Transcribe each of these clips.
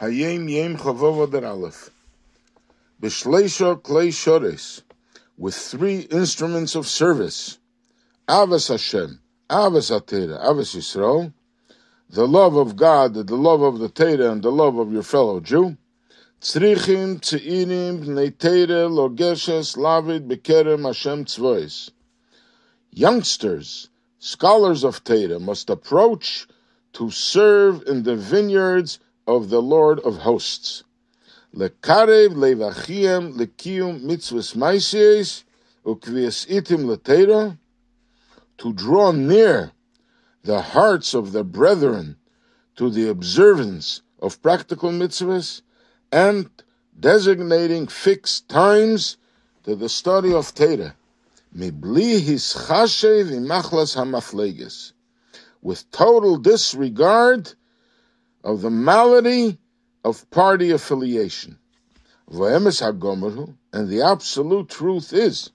Hayom Yom Chavovodar Aleph. Bishleisha Klei Shores, with three instruments of service. Avas Hashem, Avas Atera, Avas Yisrael, the love of God, the love of the Torah, and the love of your fellow Jew. Tzrichim Tzeirim Bnei Torah Logeshes Lavid Bekerem Hashem Tzvois. Youngsters, scholars of Torah, must approach to serve in the vineyards of the Lord of hosts. Lekarev levachiem lekium mitzvahs maisies ukvies itim letera to draw near the hearts of the brethren to the observance of practical mitzvahs and designating fixed times to the study of Torah. Mibli hischashev imachlas hamafleges. With total disregard of the malady of party affiliation. And the absolute truth is,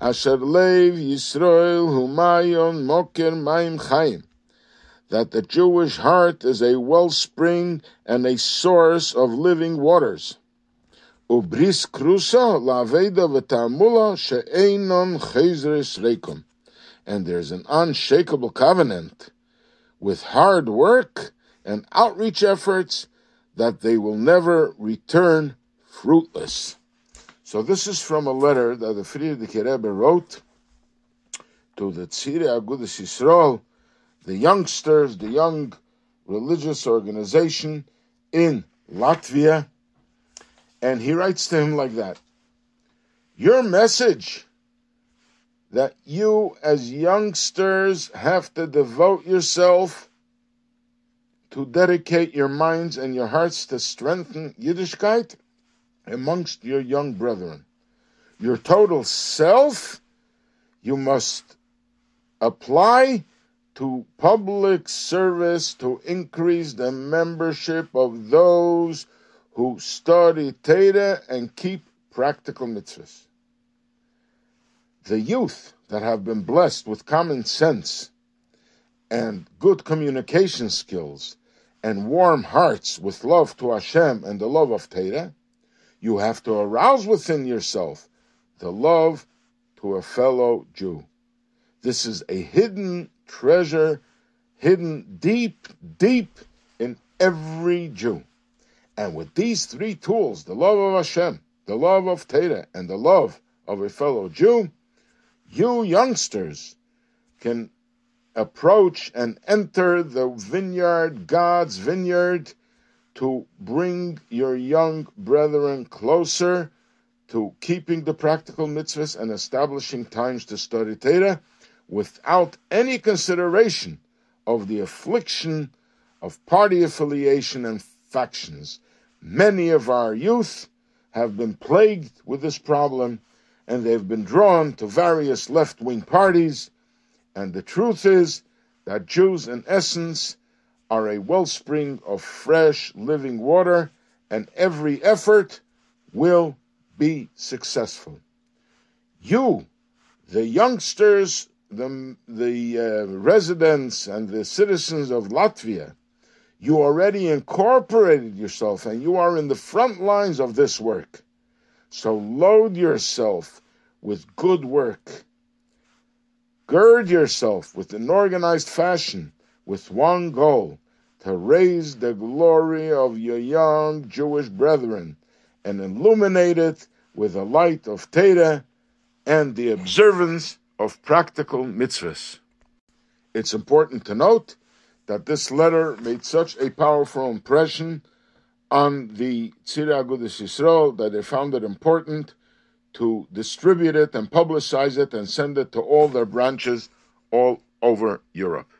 Asher Lev Yisrael Humayon Moker Maim Chaim, that the Jewish heart is a wellspring and a source of living waters. Ubris Krusa Laveda V'Tamula She'einon Chezres Reikum. And there's an unshakable covenant with hard work and outreach efforts that they will never return fruitless. So this is from a letter that the Frierdiker Rebbe wrote to the Tzeirei Agudas Yisrael, the youngsters, the young religious organization in Latvia, and he writes to him like that. Your message that you as youngsters have to devote yourself to dedicate your minds and your hearts to strengthen Yiddishkeit amongst your young brethren. Your total self you must apply to public service to increase the membership of those who study Torah and keep practical mitzvahs. The youth that have been blessed with common sense and good communication skills and warm hearts with love to Hashem and the love of Torah, you have to arouse within yourself the love to a fellow Jew. This is a hidden treasure, hidden deep, deep in every Jew. And with these three tools, the love of Hashem, the love of Torah, and the love of a fellow Jew, you youngsters can approach and enter the vineyard, God's vineyard, to bring your young brethren closer to keeping the practical mitzvahs and establishing times to study Torah without any consideration of the affliction of party affiliation and factions. Many of our youth have been plagued with this problem and they've been drawn to various left wing parties and the truth is that Jews, in essence, are a wellspring of fresh living water, and every effort will be successful. You, the youngsters, the, the uh, residents, and the citizens of Latvia, you already incorporated yourself and you are in the front lines of this work. So load yourself with good work Gird yourself with an organized fashion, with one goal to raise the glory of your young Jewish brethren and illuminate it with the light of Torah and the observance of practical mitzvahs. It's important to note that this letter made such a powerful impression on the Tzeirei Agudas Yisrael that they found it important to distribute it and publicize it and send it to all their branches all over Europe.